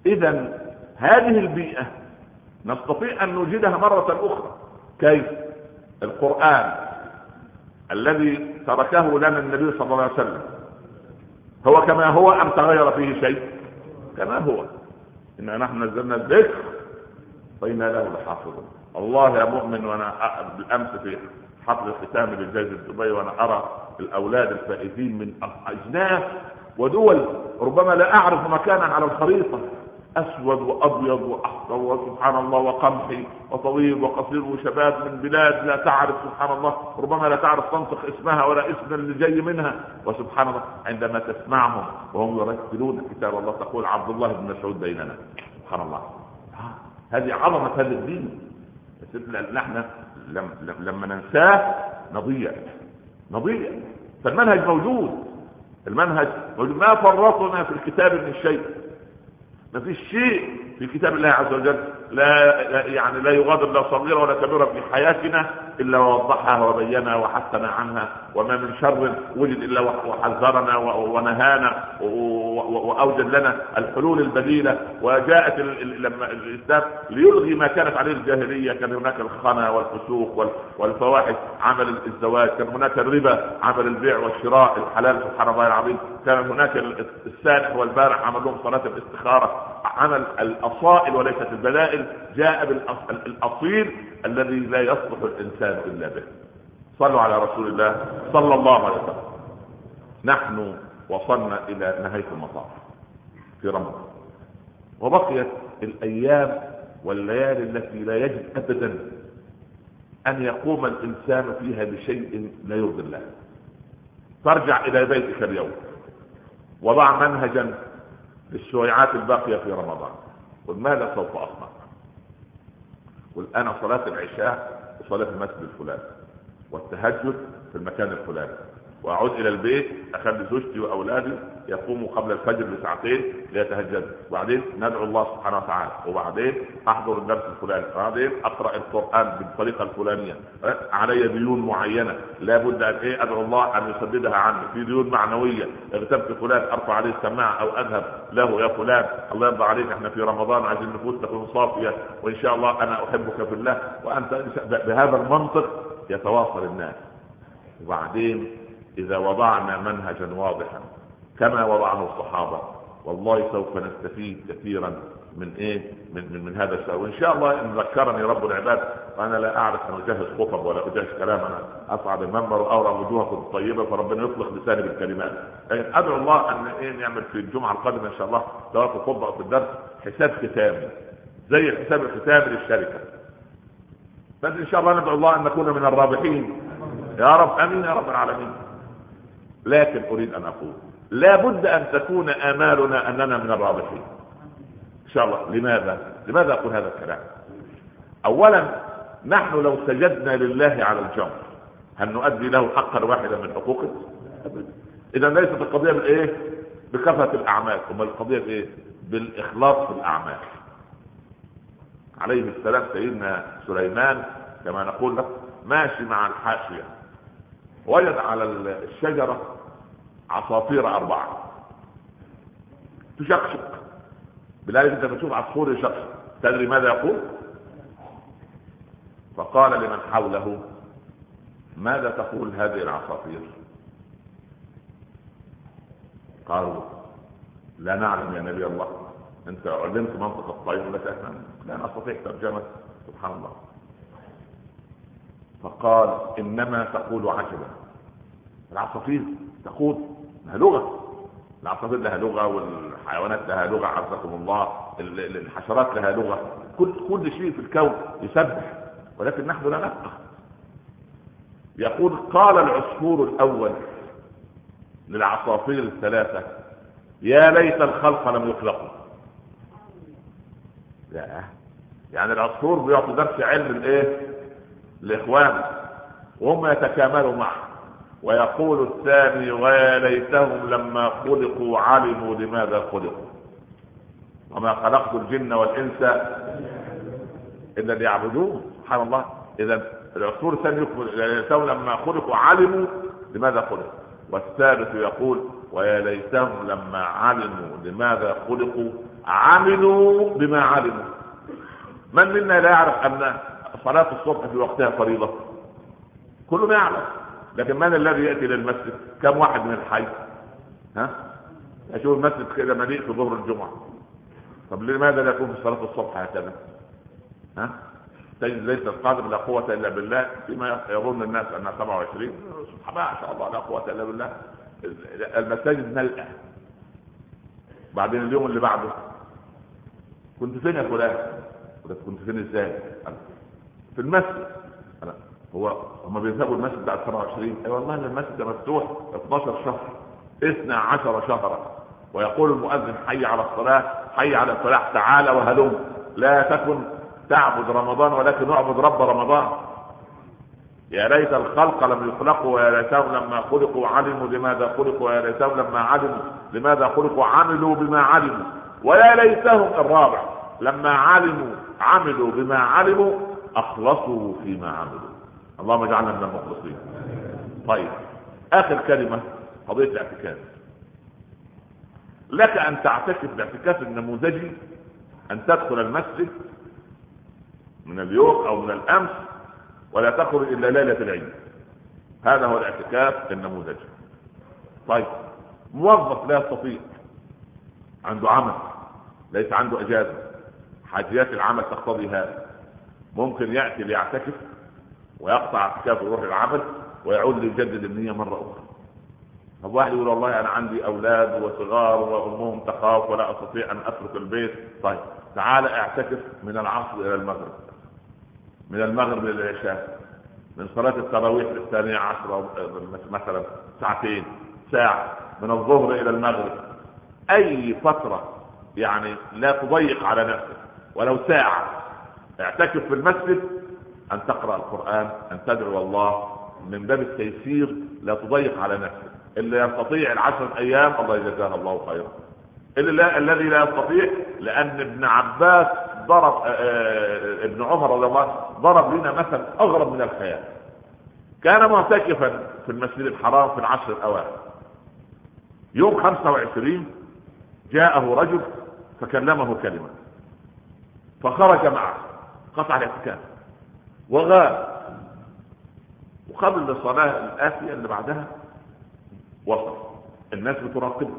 إذا هذه البيئة نستطيع أن نوجدها مرة أخرى. كيف؟ القرآن الذي تركه لنا النبي صلى الله عليه وسلم. هو كما هو أم تغير فيه شيء؟ كما هو. انا نحن نزلنا الذكر فإنا له لحافظون الله يا مؤمن وأنا بالأمس في حفل الختام لجائزة دبي وأنا أرى الأولاد الفائزين من اجناس ودول ربما لا أعرف مكانا على الخريطة. أسود وأبيض وأحمر وسبحان الله وقمحي وطويل وقصير وشباب من بلاد لا تعرف سبحان الله. ربما لا تعرف تنطق اسمها ولا اسم اللي جاي منها. وسبحان الله عندما تسمعهم وهم يرتلون كتاب الله تقول عبد الله بن مسعود بيننا. سبحان الله. هذه عظمة هذا الدين. نحن لما ننساه نضيع. نضيع. فالمنهج موجود. المنهج ما فرطنا في الكتاب من شيء. ما فيش شيء. في كتاب الله عز وجل لا يعني لا يغادر لا صغيرة ولا كبيرة في حياتنا إلا ووضحها وبينها وحثنا عنها وما من شر وجد إلا وحذرنا ونهانا وأوجد لنا الحلول البديلة. وجاءت لما الإسلام ليلغي ما كانت عليه الجاهلية كان هناك الخنا والفسوق والفواحش عمل الزواج كان هناك الربا عمل البيع والشراء الحلال سبحان الله العظيم. كان هناك السارح والبارح عمل لهم صلاة الاستخارة عمل الأصائل وليست البدائل جاء بالاصيل الذي لا يصلح الإنسان إلا به. صلوا على رسول الله صلى الله عليه وسلم. نحن وصلنا إلى نهاية المطاف في رمضان. وبقيت الأيام والليالي التي لا يجب ابدا أن يقوم الإنسان فيها بشيء لا يرضي الله. فارجع إلى بيتك اليوم. وضع منهجا للشويعات الباقية في رمضان. قل ماذا سوف اصنع قل أنا صلاة العشاء صلاه المسجد الفلاني والتهجد في المكان الفلاني. وأعود إلى البيت أخلي زوجتي وأولادي يقوموا قبل الفجر بساعتين ليتهجدوا. وبعدين ندعو الله سبحانه وتعالى. وبعدين أحضر الدرس الفلاني. وبعدين أقرأ القرآن بالطريقة الفلانية. علي ديون معينة. لابد أن إيه؟ أدعو الله أن يسددها عني. في ديون معنوية. اغتبت فلان أرفع عليه السماعة أو أذهب له يا فلان. الله يرضى عليك. إحنا في رمضان عايزين النفوس تكون صافية. وإن شاء الله أنا أحبك في الله. وأنت بهذا المنطق يتواصل الناس. وبعدين إذا وضعنا منهجا واضحا كما وضعه الصحابة. والله سوف نستفيد كثيرا من إيه؟ من من, من هذا الشهر وإن شاء الله إن ذكرني رب العباد وأنا لا أعرف أن أجهز خطب ولا أجهز كلام أنا اصعد المنبر واورى وجوهكم الطيبه فربنا يطلق لساني بالكلمات. أدعو الله أن إيه نعمل في الجمعة القادمة إن شاء الله سواء في الخطبه أو في الدرس حساب ختامي زي الحساب الختامي للشركة. بس إن شاء الله ندعو الله أن نكون من الرابحين. يا رب آمين يا رب العالمين. لكن أريد أن أقول لا بد أن تكون آمالنا أننا من الرابحين. إن شاء الله. لماذا؟ لماذا أقول هذا الكلام؟ اولا نحن لو سجدنا لله على الجمر هل نؤدي له حقا واحدا من حقوقه؟ اذا ليست القضية بالايه بكثرة الأعمال. ثم القضية بايه بالإخلاص في الأعمال. عليه السلام سيدنا سليمان كما نقول لك ماشي مع الحاشية. وجد على الشجرة عصافير أربعة. تشقشق بذلك انت بتشوف عصفور يشقشق تدري ماذا يقول؟ فقال لمن حوله ماذا تقول هذه العصافير؟ قالوا لا نعلم يا نبي الله. أنت علمت منطق الطير لك إحنا لا نستطيع ترجمة. سبحان الله. فقال إنما تقول عجبا. العصافير تقول لها لغة. العصافير لها لغة والحيوانات لها لغة عزكم الله الحشرات لها لغة. كل كل شيء في الكون يسبح ولكن نحن لا نفقه. يقول قال العصفور الأول للعصافير الثلاثة يا ليت الخلق لم يخلقوا. لا يعني العصفور بيعطي درس علم الايه لإخوانه. وهم يتكاملوا معه. ويقول الثاني ويا ليتهم لما خلقوا علموا لماذا خلقوا وما خلقت الجن والإنس إلا ليعبدون. سبحان الله. إذا العصفور الثاني ليتهم لما خلقوا علموا لماذا خلقوا والثالث يقول ويا ليتهم لما علموا لماذا خلقوا عملوا بما علموا. من منا لا يعرف أن صلاة الصبح في وقتها فريضة؟ كلنا يعلم لكن من الذي يأتي للمسجد؟ كم واحد من الحي؟ ها؟ أشوف المسجد كده مليء في ظهر الجمعة. طب لماذا لا يكون في صلاة الصبح هكذا؟ ها؟ تجد ليس القادر لا قوة إلا بالله فيما يظن الناس أنها 27 سبحان الله ما شاء الله لا قوة إلا بالله. المساجد ملأة. بعدين اليوم اللي بعده؟ كنت فين يا فلان؟ كنت فين إزاي؟ في المسجد. هو هم بيذهبوا المسجد بعد 27 أي والله المسجد مفتوح 12 شهر 12 شهرا. ويقول المؤذن حي على الصلاة حي على الفلاح تعالى وهلم. لا تكن تعبد رمضان ولكن اعبد رب رمضان. يا ليت الخلق لم يخلقوا ويا ليتهم لما خلقوا علموا لماذا خلقوا ويا ليتهم لما علموا لماذا خلقوا عملوا بما علموا. ويا ليتهم الرابع لما علموا عملوا بما علموا أخلصوا فيما عملوا. اللهم اجعلنا من المخلصين. طيب آخر كلمة قضية الاعتكاف. لك أن تعتكف الاعتكاف النموذجي أن تدخل المسجد من اليوم أو من الأمس ولا تخرج إلا ليلة العيد. هذا هو الاعتكاف النموذجي. طيب موظف لا يستطيع عنده عمل ليس عنده إجازة حاجيات العمل تقتضي هذا ممكن يأتي ليعتكف ويقطع اعتكافه ويروح العمل ويعود ليجدد النيه مرة أخرى. طب واحد يقول والله أنا عندي أولاد وصغار وأمهم تخاف ولا أستطيع أن أترك البيت. طيب تعال اعتكف من العصر إلى المغرب. من المغرب إلى العشاء. من صلاة التراويح الثانية عشرة مثلا ساعتين ساعة. من الظهر إلى المغرب. أي فترة يعني لا تضيق على نفسك. ولو ساعة. اعتكف في المسجد أن تقرأ القرآن أن تدعو الله. من باب التيسير لا تضيق على نفسك. اللي يستطيع العشر أيام الله يجزاه الله خيرا. اللي لا الذي لا يستطيع لأن ابن عباس ضرب آه، آه، ابن عمر رضي الله ضرب لنا مثل أغرب من الخيال. كان معتكفا في المسجد الحرام في العشر الاوائل يوم 25 جاءه رجل فكلمه كلمة. فخرج معه قطع الاعتكاف وغاب وقبل الصلاة الآتية اللي بعدها وصل. الناس بتراقبه.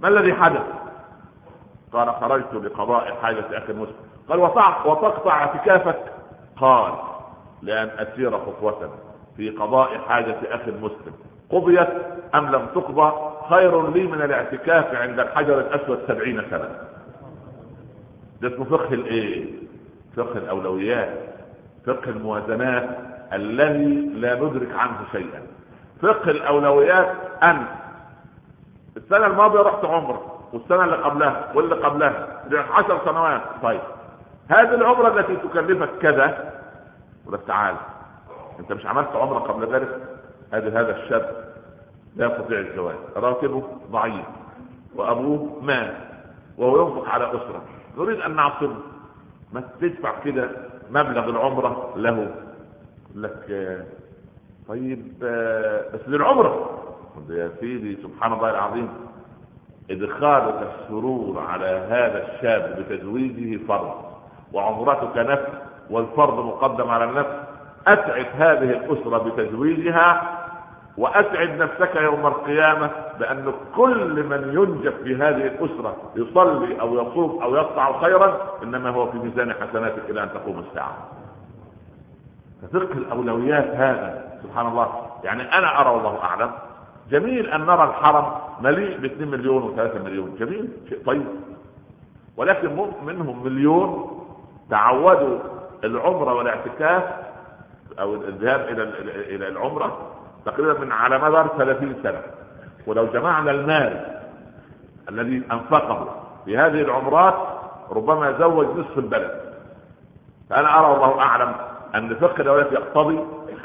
ما الذي حدث؟ قال خرجت لقضاء حاجة أخي مسلم قال وتقطع اعتكافك؟ قال لأن أسير خطوة في قضاء حاجة أخي مسلم قضيت أم لم تقضى؟ خير لي من الاعتكاف عند الحجر الأسود سبعين سنة. ده اسمه فقه الإيه؟ فقه الأولويات. فقه الموازنات الذي لا ندرك عنه شيئا. فقه الأولويات أن السنة الماضية رحت عمره والسنة اللي قبلها واللي قبلها عشر سنوات. طيب هذه العمرة التي تكلفك كذا؟ ولا تعال أنت مش عملت عمرة قبل ذلك؟ هذا هذا الشاب لا يستطيع الزواج راتبه ضعيف وأبوه مات وهو ينفق على أسرة. نريد أن نعصره. ما تدفع كده مبلغ العمرة له. لك طيب بس للعمرة. يا سيدي سبحان الله العظيم إدخالك السرور على هذا الشاب بتزويجه فرض وعمرتك نفس والفرض مقدم على النفس. اسعد هذه الأسرة بتزويجها وأسعد نفسك يوم القيامة بأن كل من ينجب في هذه الأسرة يصلي أو يصوم أو يقطع خيرا إنما هو في ميزان حسناتك إلى أن تقوم الساعة. ففقه الأولويات هذا سبحان الله. يعني أنا أرى والله أعلم. جميل أن نرى الحرم مليء ب 2 مليون و3 مليون. جميل شيء طيب. ولكن منهم مليون تعودوا العمرة والاعتكاف أو الذهاب إلى إلى العمرة تقريبا من على مدار 30 سنة. ولو جمعنا المال الذي أنفقه في هذه العمرات ربما زوج نصف البلد. فأنا أرى والله أعلم أن فقه الاولاد يقتضي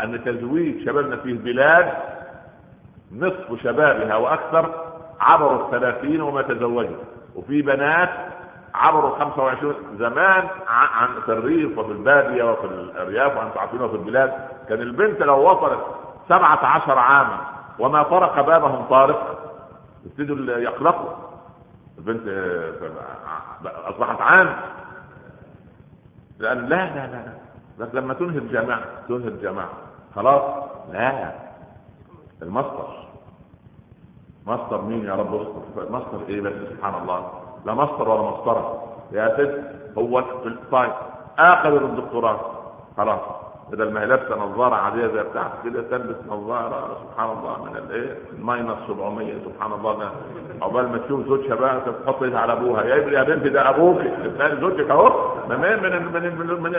أن تزويج شبابنا في البلاد نصف شبابها وأكثر عبروا الثلاثين وما تزوجوا وفي بنات عبروا 25 زمان عن في الريف وفي البادية وفي الأرياف وأنتم عارفين وفي البلاد. كان البنت لو وصلت 17 عاما. وما طرق بابهم طارق. يبتدوا يقلقوا البنت أصبحت عام. لأن لا لا لا لا. لما تنهي الجامعة تنهي الجامعة خلاص؟ لا. المصدر. مصدر مين يا رب؟ اصبر. مصدر إيه بس؟ سبحان الله. لا مصدر ولا مسطره يا ست هو طيب آخذ الدكتوراه. خلاص. بدل ما هي لابسه نظارة عادية زي بتاعت كده تلبس نظارة سبحان الله من الايه الماينس 700 سبحان الله عقبال ما تشوف زوجها بقى تحط إيدها على أبوها. يا إبني يا بنتي ده أبوك زوجك أهو. من من من من,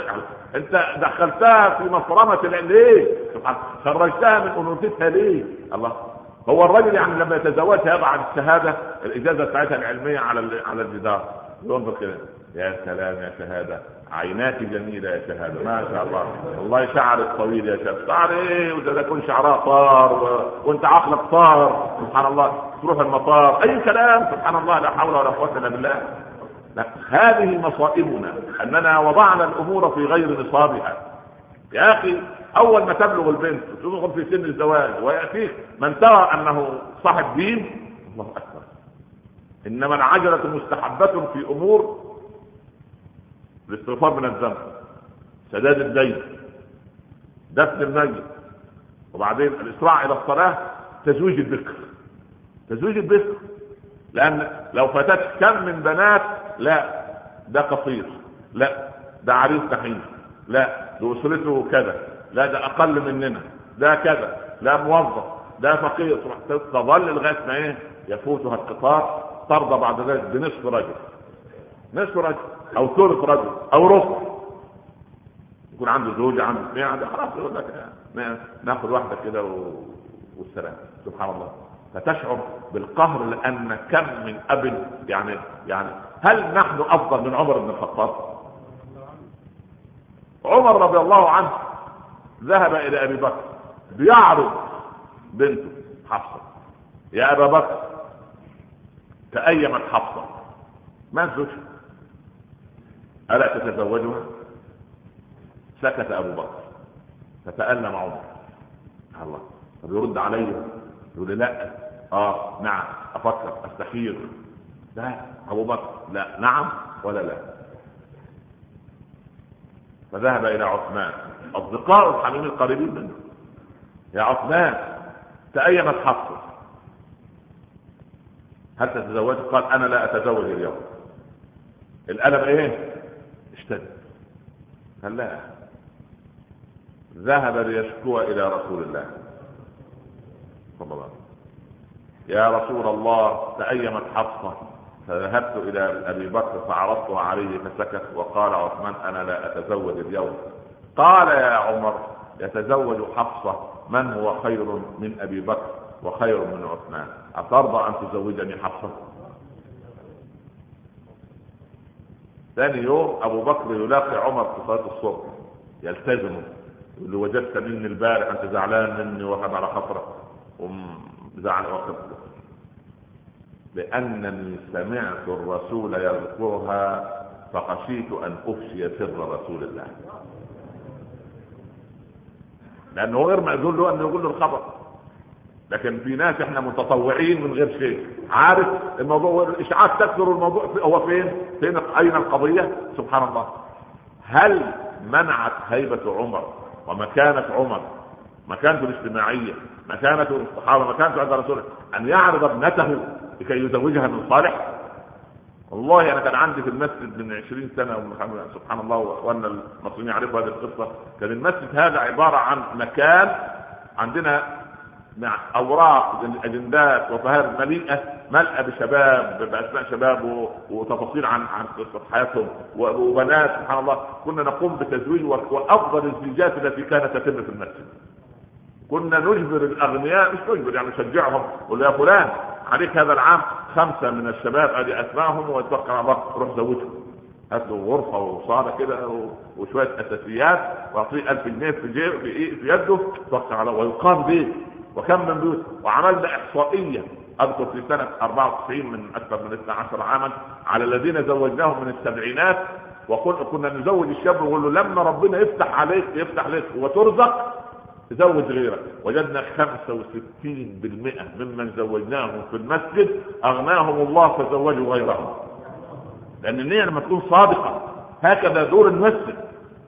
أنت دخلتها في مفرمه ليه؟ سبحان خرجتها من أنوثتها ليه؟ الله. هو الراجل يعني لما يتزوجها يضع الشهادة الإجازة بتاعتها العلمية على على الجدار. ينظر كده. يا سلام يا شهادة. عيناتي جميلة يا شهادة. ما شاء الله. والله شعرك طويل يا شهادة. شعر إيه وده يكون شعرها طار. وانت عقلك طار سبحان الله. تروح المطار. أي كلام؟ سبحان الله. لا حول ولا قوة إلا بالله. لا. هذه مصائبنا. أننا وضعنا الأمور في غير نصابها. يا أخي أول ما تبلغ البنت تدخل في سن الزواج ويأتيك من ترى أنه صاحب دين الله أكبر. إنما العجلة مستحبة في أمور الاستغفار من الذنب سداد الدين دفن الميت وبعدين الإسراع إلى الصلاة تزويج البكر. تزويج البكر. لأن لو فاتت كم من بنات لا ده قصير لا ده عريس نحيف لا ده أسرته كذا لا ده أقل مننا ده كذا لا موظف ده فقير. تظل لغاية ما إيه؟ يفوتها القطار ترضى بعد ذلك بنصف رجل. نصف رجل. أو ثلث رجل أو ربع يكون عنده زوجة عنده اثنين عنده خلاص يقول لك ناخذ واحدة كده و... والسلام. سبحان الله. فتشعر بالقهر لأن كم من أب يعني يعني هل نحن أفضل من عمر بن الخطاب؟ عمر رضي الله عنه ذهب إلى أبي بكر بيعرض بنته حفصة. يا أبا بكر تأيمت حفصة. ما الزوج ألا تتزوجها؟ سكت أبو بكر. فتألم عمر. الله. طب يرد عليه. يقول لا. آه نعم. أفكر. استخير لا. أبو بكر. لا. نعم ولا لا. فذهب إلى عثمان. أصدقاء الحميم القريبين منه. يا عثمان تأيمت حفصة. هل تتزوج؟ قال أنا لا أتزوج اليوم. الألم إيه؟ قال لا ذهب ليشكو إلى رسول الله. صلى الله عليه وسلم يا رسول الله تأيمت حفصة. فذهبت إلى أبي بكر فعرضتها عليه فسكت وقال عثمان أنا لا أتزوج اليوم. قال يا عمر يتزوج حفصة. من هو خير من أبي بكر وخير من عثمان؟ أترضى أن تزوجني حفصة؟ ثاني يوم أبو بكر يلاقي عمر في صلاة الصبح يلتزمه له وجدت مني البارح أنت زعلان مني وهب على خطرك وزعل وقت لأنني سمعت الرسول يذكرها فخشيت أن أفشي سر رسول الله. لأنه غير مأذون له أن يقول له الخبر. لكن في ناس إحنا متطوعين من غير شيء. عارف الموضوع الاشاعات تكثر الموضوع هو فين؟ فين أين القضية؟ سبحان الله. هل منعت هيبة عمر؟ ومكانة عمر؟ مكانته الاجتماعية؟ مكانته الصحابة؟ مكانته عند رسوله؟ أن يعرض ابنته لكي يزوجها من صالح؟ والله أنا كان عندي في المسجد من 20 سنة سبحان الله واخواننا المصريين يعرفوا هذه القصة. كان المسجد هذا عبارة عن مكان عندنا مع أوراق اجندات وفهارس مليئه ملأى بشباب بأسماء شباب وتفاصيل عن عن قصة حياتهم وبنات سبحان الله. كنا نقوم بتزويج وأفضل الزيجات التي كانت تتم في المسجد. كنا نجبر الأغنياء مش نجبر يعني نشجعهم. نقول يا فلان عليك هذا العام خمسة من الشباب ادي اسمائهم ويتوكل على الله روح زوجهم. هات له غرفة وصالة كده وشوية أساسيات واعطيه 1000 جنيه في جيب في, في يده توكل على الله. ويقام به وكم من بيوت. وعملنا احصائيه أذكر في سنة 94 من أكثر من 12 عاما على الذين زوجناهم من السبعينات. وكنا نزوج الشاب ونقول له لما ربنا يفتح عليك يفتح عليك وترزق تزوج غيرك. وجدنا 65% ممن زوجناهم في المسجد أغناهم الله فزوجوا غيرهم. لأن النية لما تكون صادقة هكذا دور المسجد.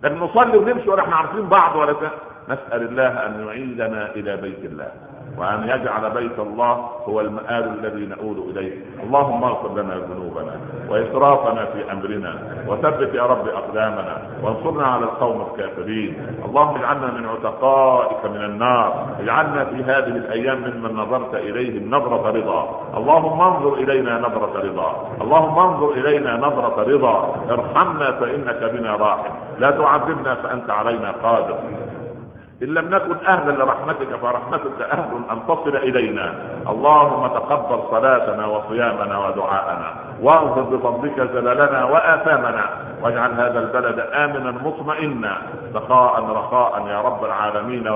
لكن نصلي ونمشي ولا إحنا عارفين بعض ولا نسأل الله أن يعيدنا إلى بيت الله وأن يجعل بيت الله هو المآل الذي نؤول إليه. اللهم اغفر لنا ذنوبنا وإسرافنا في أمرنا وثبت يا رب أقدامنا وانصرنا على القوم الكافرين. اللهم اجعلنا من عتقائك من النار. اجعلنا في هذه الأيام ممن نظرت إليهم نظرة رضا. اللهم انظر إلينا نظرة رضا. اللهم انظر إلينا نظرة رضا. ارحمنا فإنك بنا راحم. لا تعذبنا فأنت علينا قادر. إن لم نكن أهلا لرحمتك فرحمتك أهل أن تصل إلينا. اللهم تقبل صلاتنا وصيامنا ودعاءنا وأغفر بفضلك زللنا وآثامنا واجعل هذا البلد آمنا مطمئنا. سخاء رخاء يا رب العالمين.